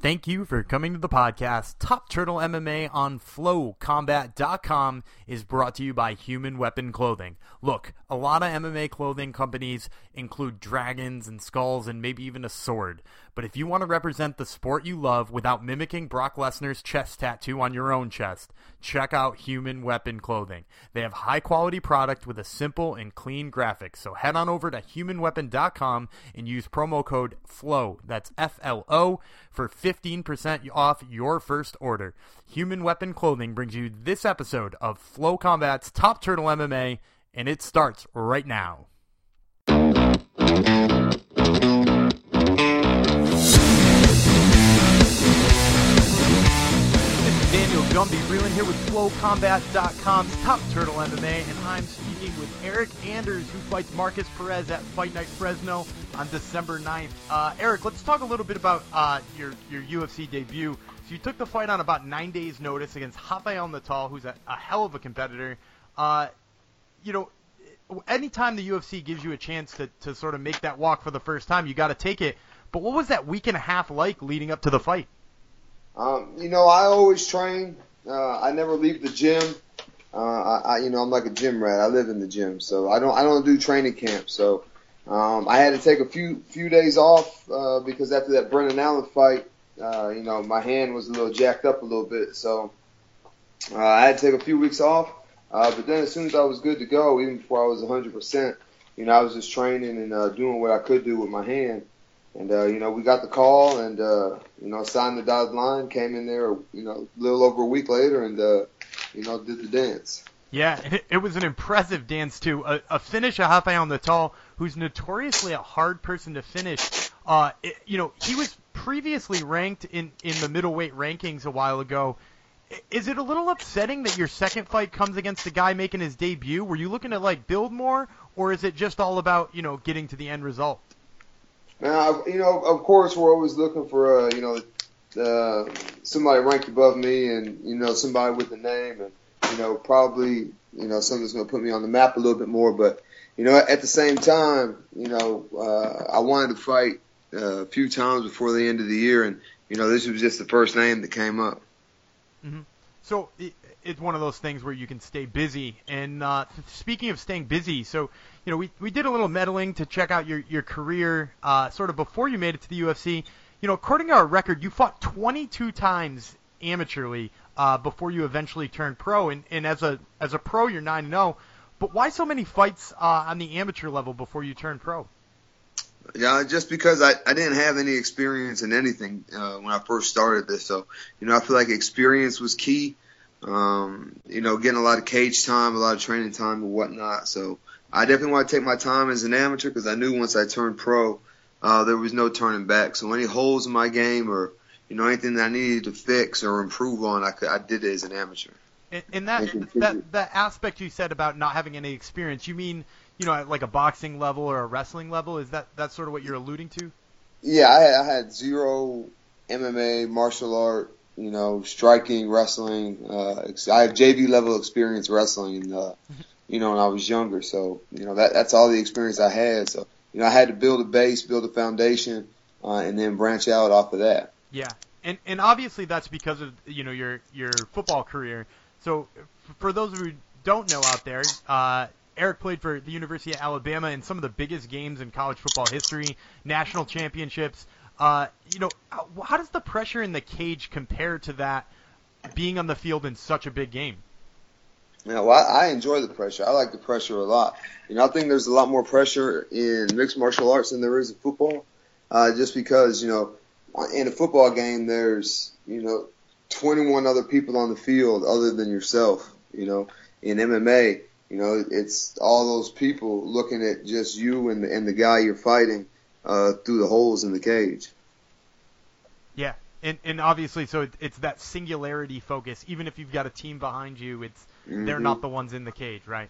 Thank you for coming to the podcast. Top Turtle MMA on FlowCombat.com is brought to you by Human Weapon Clothing. Look, a lot of MMA clothing companies include dragons and skulls and maybe even a sword. But if you want to represent the sport you love without mimicking Brock Lesnar's chest tattoo on your own chest, check out Human Weapon Clothing. They have high quality product with a simple and clean graphic. So head on over to humanweapon.com and use promo code FLOW. That's F L O for 15% off your first order. Human Weapon Clothing brings you this episode of Flow Combat's Top Turtle MMA, and it starts right now. Daniel Gumby Vreeland here with FlowCombat.com's Top Turtle MMA, and I'm speaking with Eryk Anders, who fights Markus Perez at Fight Night Fresno on December 9th. Uh, Eryk, let's talk a little bit about uh, your your UFC debut. So you took the fight on about nine days' notice against Rafael Natal, who's a, a hell of a competitor. Uh, you know, anytime the UFC gives you a chance to, to sort of make that walk for the first time, you got to take it. But what was that week and a half like leading up to the fight? Um, you know, I always train. Uh, I never leave the gym. Uh, I, I, you know, I'm like a gym rat. I live in the gym, so I don't, I don't do training camp. So, um, I had to take a few, few days off, uh, because after that Brendan Allen fight, uh, you know, my hand was a little jacked up a little bit. So, uh, I had to take a few weeks off. Uh, but then as soon as I was good to go, even before I was 100%, you know, I was just training and, uh, doing what I could do with my hand. And, uh, you know, we got the call and, uh, you know, signed the dotted line, came in there, you know, a little over a week later and, uh, you know, did the dance. Yeah, it, was an impressive dance too. A, finish a finish of Rafael Natal, who's notoriously a hard person to finish. Uh, it, you know, he was previously ranked in in the middleweight rankings a while ago. Is it a little upsetting that your second fight comes against a guy making his debut? Were you looking to like build more, or is it just all about you know getting to the end result? Now, you know, of course, we're always looking for, uh, you know, uh, somebody ranked above me and, you know, somebody with a name and, you know, probably, you know, something that's going to put me on the map a little bit more. But, you know, at the same time, you know, uh, I wanted to fight uh, a few times before the end of the year. And, you know, this was just the first name that came up. Mm-hmm. So it's one of those things where you can stay busy. And uh, speaking of staying busy, so you know we we did a little meddling to check out your your career uh, sort of before you made it to the UFC. You know, according to our record, you fought 22 times amateurly uh, before you eventually turned pro. And, and as a as a pro, you're 9 0. But why so many fights uh, on the amateur level before you turned pro? Yeah, just because I, I didn't have any experience in anything uh, when I first started this. So, you know, I feel like experience was key. Um, you know, getting a lot of cage time, a lot of training time and whatnot. So I definitely want to take my time as an amateur because I knew once I turned pro, uh, there was no turning back. So any holes in my game or, you know, anything that I needed to fix or improve on, I, could, I did it as an amateur. And, and that, that, that aspect you said about not having any experience, you mean, you know, at like a boxing level or a wrestling level? Is that that's sort of what you're alluding to? Yeah, I had, I had zero MMA, martial art, you know, striking, wrestling. Uh, I have JV level experience wrestling, uh, you know, when I was younger. So, you know, that that's all the experience I had. So, you know, I had to build a base, build a foundation, uh, and then branch out off of that. Yeah, and and obviously that's because of you know your your football career. So, for those of you who don't know out there, uh, Eryk played for the University of Alabama in some of the biggest games in college football history, national championships. Uh, you know, how does the pressure in the cage compare to that being on the field in such a big game? Yeah, well, I, I enjoy the pressure. I like the pressure a lot. You know, I think there's a lot more pressure in mixed martial arts than there is in football. Uh, just because, you know, in a football game, there's, you know, 21 other people on the field other than yourself. You know, in MMA, you know, it's all those people looking at just you and the, and the guy you're fighting uh, through the holes in the cage. Yeah, and and obviously, so it, it's that singularity focus. Even if you've got a team behind you, it's mm-hmm. they're not the ones in the cage, right?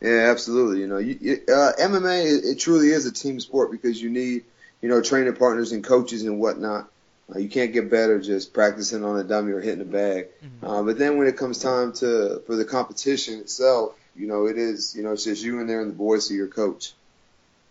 Yeah, absolutely. You know, you, uh, MMA it, it truly is a team sport because you need you know training partners and coaches and whatnot. Uh, you can't get better just practicing on a dummy or hitting a bag. Mm-hmm. Uh, but then when it comes time to for the competition itself, you know, it is, you know, it's just you in there and the voice of your coach.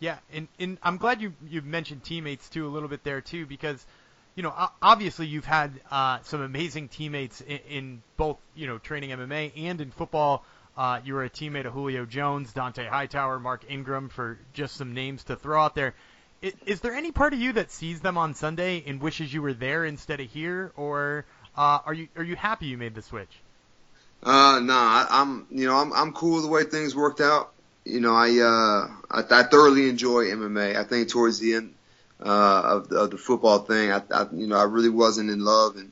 Yeah, and, and I'm glad you you mentioned teammates too a little bit there too because, you know, obviously you've had uh, some amazing teammates in, in both, you know, training MMA and in football. Uh, you were a teammate of Julio Jones, Dont'a Hightower, Mark Ingram, for just some names to throw out there. Is, is there any part of you that sees them on Sunday and wishes you were there instead of here, or uh, are you are you happy you made the switch? Uh, nah, I, I'm you know I'm I'm cool with the way things worked out. You know, I uh I, I thoroughly enjoy MMA. I think towards the end uh of the, of the football thing, I, I you know I really wasn't in love and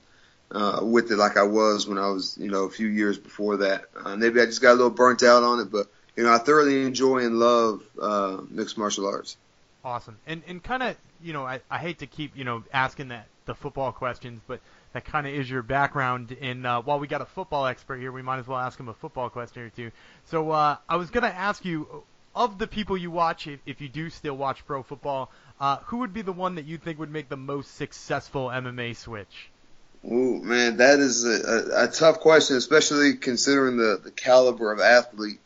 uh with it like I was when I was you know a few years before that. Uh, maybe I just got a little burnt out on it, but you know I thoroughly enjoy and love uh mixed martial arts. Awesome, and and kind of you know I I hate to keep you know asking that the football questions, but that kind of is your background. And uh, while we got a football expert here, we might as well ask him a football question or two. So uh, I was going to ask you, of the people you watch, if, if you do still watch pro football, uh, who would be the one that you think would make the most successful MMA switch? Ooh, man, that is a, a, a tough question, especially considering the, the caliber of athlete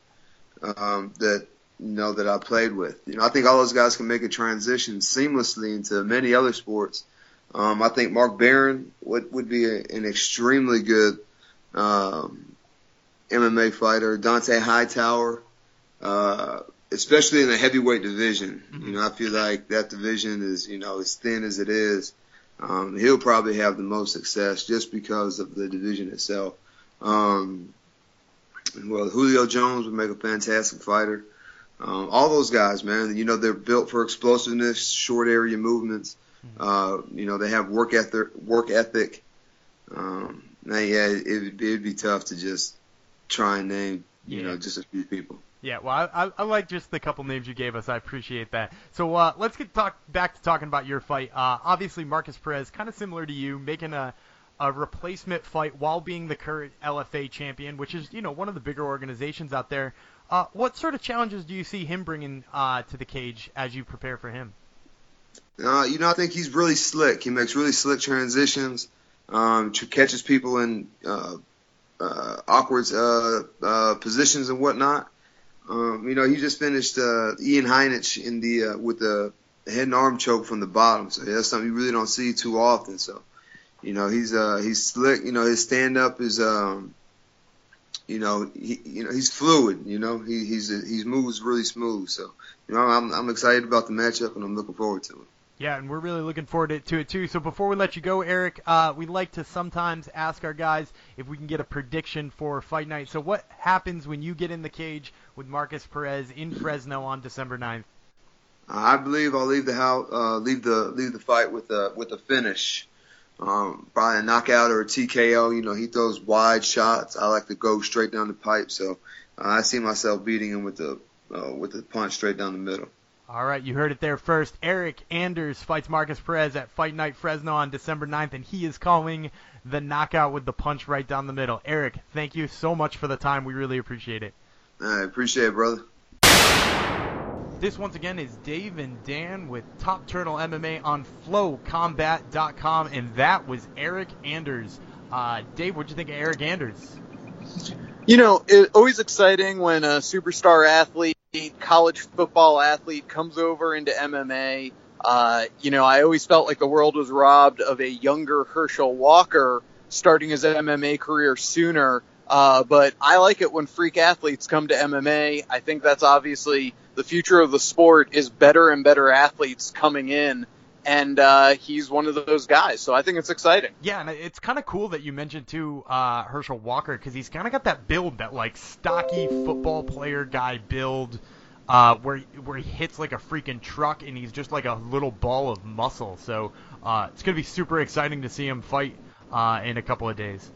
um, that you know that I played with. You know, I think all those guys can make a transition seamlessly into many other sports. Um, I think Mark Barron would, would be a, an extremely good um, MMA fighter. Dont'a Hightower, uh, especially in the heavyweight division. Mm-hmm. You know, I feel like that division is, you know, as thin as it is. Um, he'll probably have the most success just because of the division itself. Um, well, Julio Jones would make a fantastic fighter. Um, all those guys, man, you know, they're built for explosiveness, short area movements. Mm-hmm. Uh, you know, they have work ethic. Work ethic. Um, now, yeah, it, it'd, it'd be tough to just try and name, you yeah. know, just a few people. Yeah, well, I, I, like just the couple names you gave us. I appreciate that. So uh, let's get talk back to talking about your fight. Uh, obviously, Markus Perez, kind of similar to you, making a a replacement fight while being the current LFA champion, which is you know one of the bigger organizations out there. Uh, what sort of challenges do you see him bringing uh, to the cage as you prepare for him? Uh, you know, I think he's really slick. He makes really slick transitions, um, catches people in uh, uh, awkward uh, positions and whatnot. Um, you know, he just finished uh, Ian Heinisch in the with the head and arm choke from the bottom. So that's something you really don't see too often. So, you know, he's uh, he's slick. You know, his stand up is um, you know, he you know he's fluid. You know, he he's he moves really smooth. So, you know, I'm I'm excited about the matchup and I'm looking forward to it. Yeah, and we're really looking forward to it too. So before we let you go, Eryk, uh, we like to sometimes ask our guys if we can get a prediction for fight night. So what happens when you get in the cage with Markus Perez in Fresno on December 9th? I believe I'll leave the house, uh, leave the leave the fight with a with a finish, um, probably a knockout or a TKO. You know, he throws wide shots. I like to go straight down the pipe, so uh, I see myself beating him with the uh, with the punch straight down the middle. All right, you heard it there first. Eryk Anders fights Markus Perez at Fight Night Fresno on December 9th, and he is calling the knockout with the punch right down the middle. Eryk, thank you so much for the time. We really appreciate it. I appreciate it, brother. This once again is Dave and Dan with Top Turtle MMA on FlowCombat.com, and that was Eryk Anders. Uh, Dave, what'd you think of Eryk Anders? You know, it's always exciting when a superstar athlete college football athlete comes over into MMA. Uh, you know, I always felt like the world was robbed of a younger Herschel Walker starting his MMA career sooner. Uh, but I like it when freak athletes come to MMA. I think that's obviously the future of the sport is better and better athletes coming in and uh, he's one of those guys. So I think it's exciting. Yeah, and it's kind of cool that you mentioned too uh, Herschel Walker because he's kind of got that build, that like stocky football player guy build, uh, where where he hits like a freaking truck and he's just like a little ball of muscle. So uh, it's gonna be super exciting to see him fight uh, in a couple of days.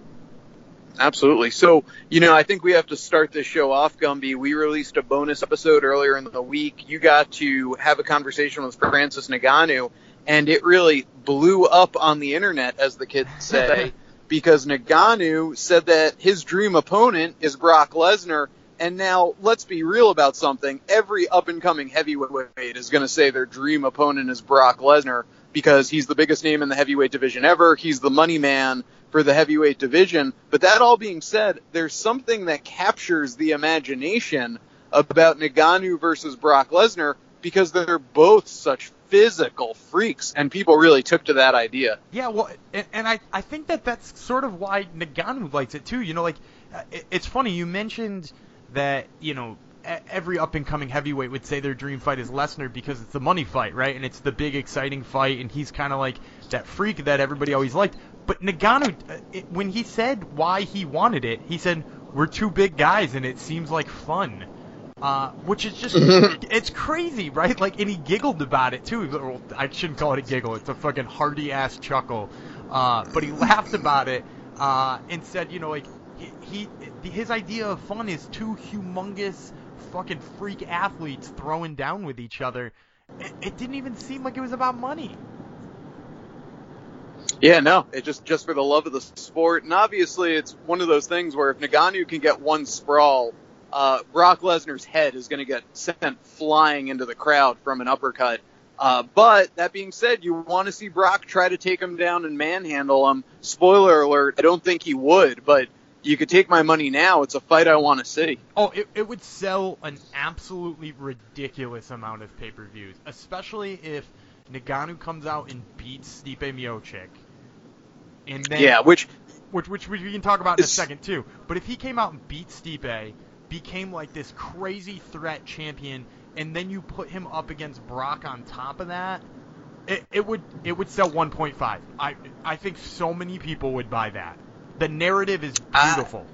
Absolutely. So, you know, I think we have to start this show off, Gumby. We released a bonus episode earlier in the week. You got to have a conversation with Francis Ngannou, and it really blew up on the internet, as the kids say, because Ngannou said that his dream opponent is Brock Lesnar. And now, let's be real about something. Every up and coming heavyweight is going to say their dream opponent is Brock Lesnar because he's the biggest name in the heavyweight division ever. He's the money man for the heavyweight division. But that all being said, there's something that captures the imagination about Ngannou versus Brock Lesnar because they're both such physical freaks, and people really took to that idea. Yeah, well, and, and I I think that that's sort of why Ngannou likes it too. You know, like it, it's funny you mentioned that you know every up and coming heavyweight would say their dream fight is Lesnar because it's the money fight, right? And it's the big exciting fight, and he's kind of like that freak that everybody always liked. But Ngannou, uh, it, when he said why he wanted it, he said we're two big guys and it seems like fun. Uh, which is just it's crazy, right? Like, and he giggled about it too. Well, I shouldn't call it a giggle; it's a fucking hearty ass chuckle. Uh, but he laughed about it uh, and said, you know, like he, he his idea of fun is two humongous fucking freak athletes throwing down with each other. It, it didn't even seem like it was about money. Yeah, no, it just just for the love of the sport, and obviously it's one of those things where if Ngannou can get one sprawl, uh, Brock Lesnar's head is going to get sent flying into the crowd from an uppercut. Uh, but that being said, you want to see Brock try to take him down and manhandle him. Spoiler alert: I don't think he would, but you could take my money now. It's a fight I want to see. Oh, it, it would sell an absolutely ridiculous amount of pay-per-views, especially if Ngannou comes out and beats Stipe Miocic. And then, Yeah, which which, which we can talk about in a second too. But if he came out and beat Stipe, became like this crazy threat champion, and then you put him up against Brock on top of that, it, it would it would sell 1.5. I I think so many people would buy that. The narrative is Ah. beautiful.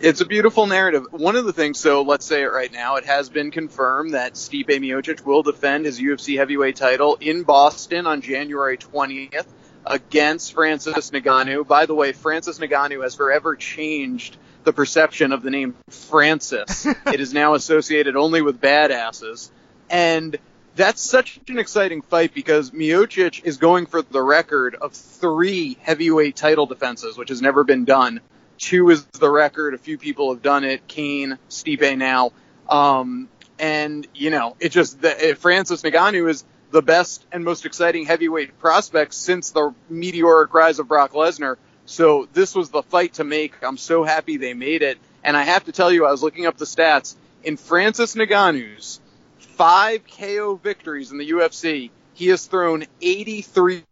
It's a beautiful narrative. One of the things, so let's say it right now, it has been confirmed that Stipe Miocic will defend his UFC heavyweight title in Boston on January 20th against Francis Ngannou. By the way, Francis Ngannou has forever changed the perception of the name Francis. it is now associated only with badasses. And that's such an exciting fight because Miocic is going for the record of three heavyweight title defenses, which has never been done. Two is the record. A few people have done it. Cain, Stipe now. Um, and, you know, it just, the, Francis Ngannou is the best and most exciting heavyweight prospect since the meteoric rise of Brock Lesnar. So this was the fight to make. I'm so happy they made it. And I have to tell you, I was looking up the stats. In Francis Ngannou's five KO victories in the UFC, he has thrown 83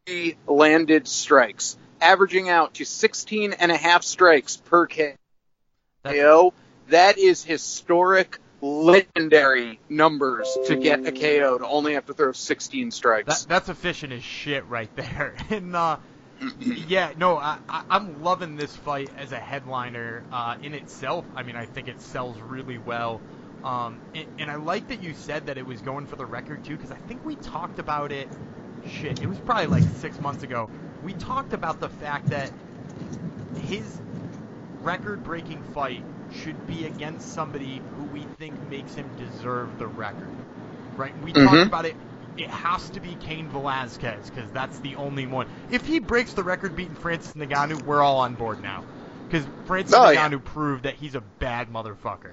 landed strikes, averaging out to 16 and a half strikes per KO. That's- historic, legendary numbers to get a KO to only have to throw 16 strikes. That, that's efficient as shit right there. And uh, yeah, no, I, I, I'm loving this fight as a headliner uh, in itself. I mean, I think it sells really well. Um, and, and I like that you said that it was going for the record too, because I think we talked about it. Shit, it was probably like six months ago. We talked about the fact that his record-breaking fight should be against somebody who we think makes him deserve the record. Right? We Mhm. talked about it. It has to be Cain Velasquez because that's the only one. If he breaks the record beating Francis Ngannou, we're all on board now. Because Francis Oh, yeah. Ngannou proved that he's a bad motherfucker.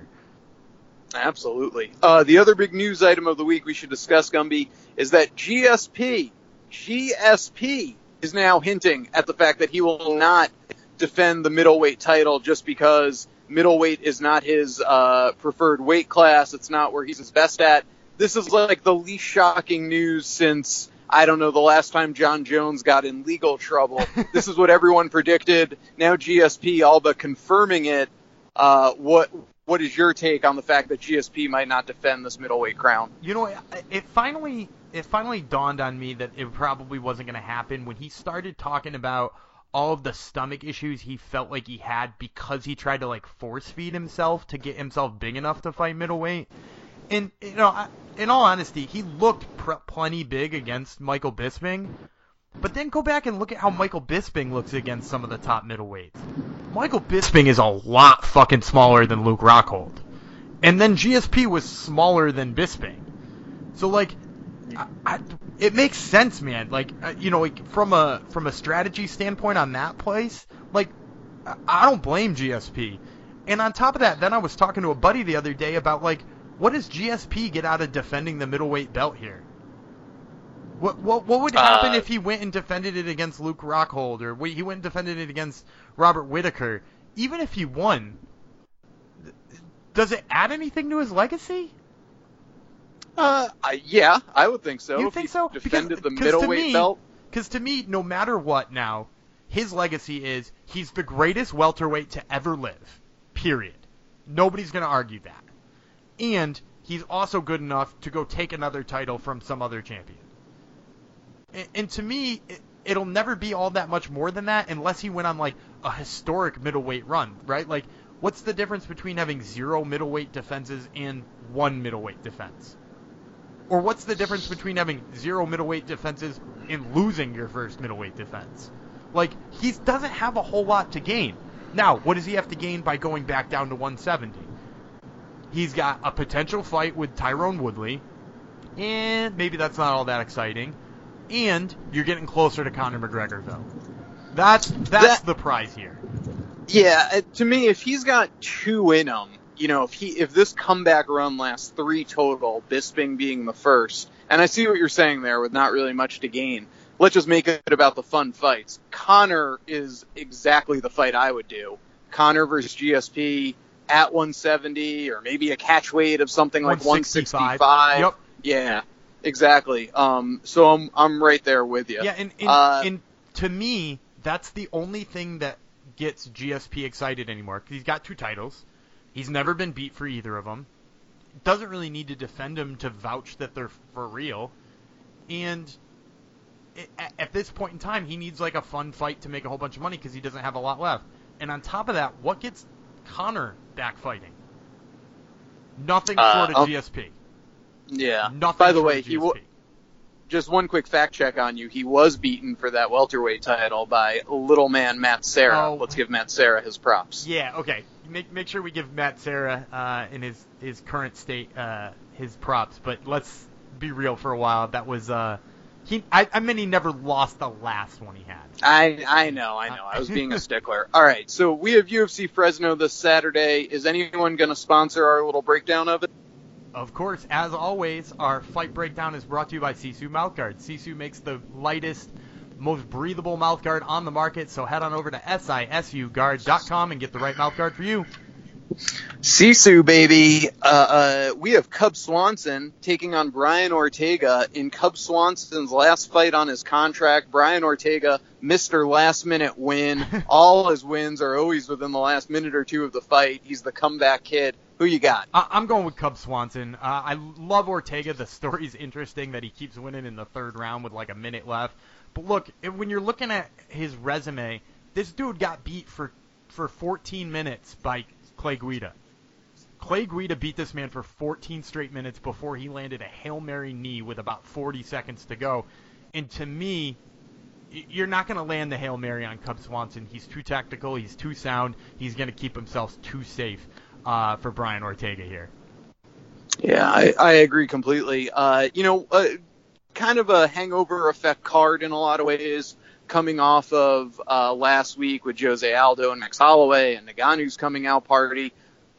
Absolutely. Uh, the other big news item of the week we should discuss, Gumby, is that GSP, GSP is now hinting at the fact that he will not defend the middleweight title just because middleweight is not his uh, preferred weight class. It's not where he's his best at. This is like the least shocking news since I don't know the last time Jon Jones got in legal trouble. this is what everyone predicted. Now GSP all but confirming it. Uh, what what is your take on the fact that GSP might not defend this middleweight crown? You know, it- finally it finally dawned on me that it probably wasn't going to happen when he started talking about all of the stomach issues he felt like he had because he tried to like force feed himself to get himself big enough to fight middleweight. And you know, in all honesty, he looked pr- plenty big against Michael Bisping. But then go back and look at how Michael Bisping looks against some of the top middleweights. Michael Bisping is a lot fucking smaller than Luke Rockhold. And then GSP was smaller than Bisping. So like, I, I, it makes sense, man. Like, uh, you know, like from a from a strategy standpoint on that place, like, I, I don't blame GSP. And on top of that, then I was talking to a buddy the other day about like, what does GSP get out of defending the middleweight belt here? What what what would happen Uh, if he went and defended it against Luke Rockhold or he went and defended it against Robert Whittaker? Even if he won, does it add anything to his legacy? Uh, I, yeah, I would think so. You think so? Defended Because- the middleweight me- belt. Because to me, no matter what now, his legacy is he's the greatest welterweight to ever live. Period. Nobody's going to argue that. And he's also good enough to go take another title from some other champion. And, to me, it, it'll never be all that much more than that unless he went on like a historic middleweight run, right? Like, what's the difference between having zero middleweight defenses and one middleweight defense? Or what's the difference between having zero middleweight defenses and losing your first middleweight defense? Like, he doesn't have a whole lot to gain. Now, what does he have to gain by going back down to 170? He's got a potential fight with Tyron Woodley, and maybe that's not all that exciting. And you're getting closer to Conor McGregor, though. That's that's That- the prize here. Yeah, uh, to me, if he's got two in him, you know, if he if this comeback run lasts three total, Bisping being the first, and I see what you're saying there with not really much to gain. Let's just make it about the fun fights. Conor is exactly the fight I would do. Conor versus GSP at 170, or maybe a catch weight of something like 165. 165. Yep. Yeah, exactly. Um, so I'm I'm right there with you. Yeah, and, and, Uh, and to me, that's the only thing that gets GSP excited anymore because he's got two titles. He's never been beat for either of them. Doesn't really need to defend them to vouch that they're for real. And i- at, at this point in time, he needs like a fun fight to make a whole bunch of money because he doesn't have a lot left. And on top of that, what gets Conor back fighting? Nothing Uh, short of oh. GSP. Yeah. Nothing By the way, of he GSP. wa- just one quick fact check on you. He was beaten for that welterweight title by little man Matt Serra. Oh. Let's give Matt Serra his props. Yeah, okay. Make make sure we give Matt Serra uh, in his his current state uh, his props, but let's be real for a while. That was uh, he. I, I mean, he never lost the last one he had. I I know, I know. I was being a stickler. All right, so we have UFC Fresno this Saturday. Is anyone going to sponsor our little breakdown of it? Of course, as always, our fight breakdown is brought to you by Sisu Mouthguard. Sisu makes the lightest, most breathable mouthguard on the market, so head on over to sisuguard.com and get the right mouthguard for you. Sisu, baby. Uh, uh, we have Cub Swanson taking on Brian Ortega in Cub Swanson's last fight on his contract. Brian Ortega, Mr. Last Minute Win. All his wins are always within the last minute or two of the fight. He's the comeback kid. Who you got? I- I'm going with Cub Swanson. Uh, I love Ortega. The story's interesting that he keeps winning in the third round with like a minute left. But look, if- when you're looking at his resume, this dude got beat for for 14 minutes by Clay Guida. Clay Guida beat this man for 14 straight minutes before he landed a Hail Mary knee with about 40 seconds to go. And to me, you're not going to land the Hail Mary on Cub Swanson. He's too tactical. He's too sound. He's going to keep himself too safe uh, for Brian Ortega here. Yeah, I, I agree completely. Uh, you know, uh, kind of a hangover effect card in a lot of ways, coming off of uh, last week with Jose Aldo and Max Holloway and Ngannou's coming out party.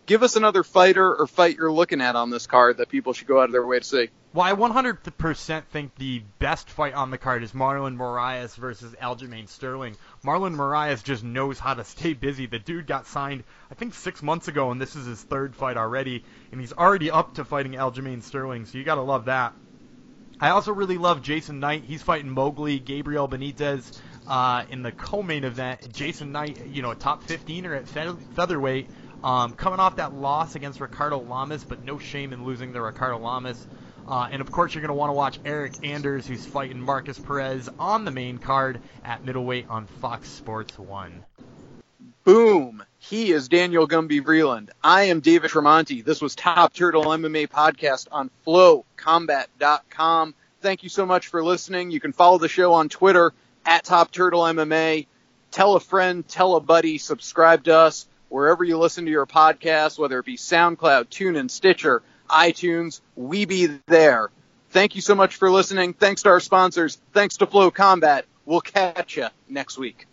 Give us another fighter or fight you're looking at on this card that people should go out of their way to see. Well, I 100% think the best fight on the card is Marlon Moraes versus Aljamain Sterling. Marlon Moraes just knows how to stay busy. The dude got signed, I think, six months ago, and this is his third fight already, and he's already up to fighting Aljamain Sterling, so you gotta love that. I also really love Jason Knight. He's fighting Mowgli, Gabriel Benitez uh, in the co-main event. Jason Knight, you know, a top 15er at fe- featherweight, um, coming off that loss against Ricardo Lamas, but no shame in losing to Ricardo Lamas. Uh, and of course, you're going to want to watch Eryk Anders, who's fighting Markus Perez on the main card at middleweight on Fox Sports 1. Boom! He is Daniel Gumby Vreeland. I am David Tremonti. This was Top Turtle MMA podcast on FlowCombat.com. Thank you so much for listening. You can follow the show on Twitter at Top Turtle MMA. Tell a friend, tell a buddy, subscribe to us wherever you listen to your podcast, whether it be SoundCloud, TuneIn, Stitcher, iTunes. We be there. Thank you so much for listening. Thanks to our sponsors. Thanks to Flow Combat. We'll catch you next week.